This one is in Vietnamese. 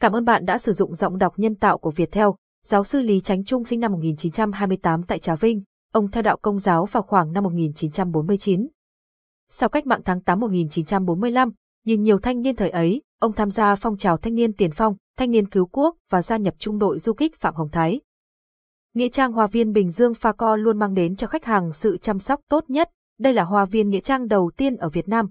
Cảm ơn bạn đã sử dụng giọng đọc nhân tạo của Việt Theo. Giáo sư Lý Chánh Trung sinh năm 1928 tại Trà Vinh, ông theo đạo công giáo vào khoảng năm 1949. Sau cách mạng tháng 8 1945, nhìn nhiều thanh niên thời ấy, ông tham gia phong trào thanh niên tiền phong, thanh niên cứu quốc và gia nhập trung đội du kích Phạm Hồng Thái. Nghĩa trang Hoa viên Bình Dương Pha Co luôn mang đến cho khách hàng sự chăm sóc tốt nhất. Đây là hoa viên nghĩa trang đầu tiên ở Việt Nam,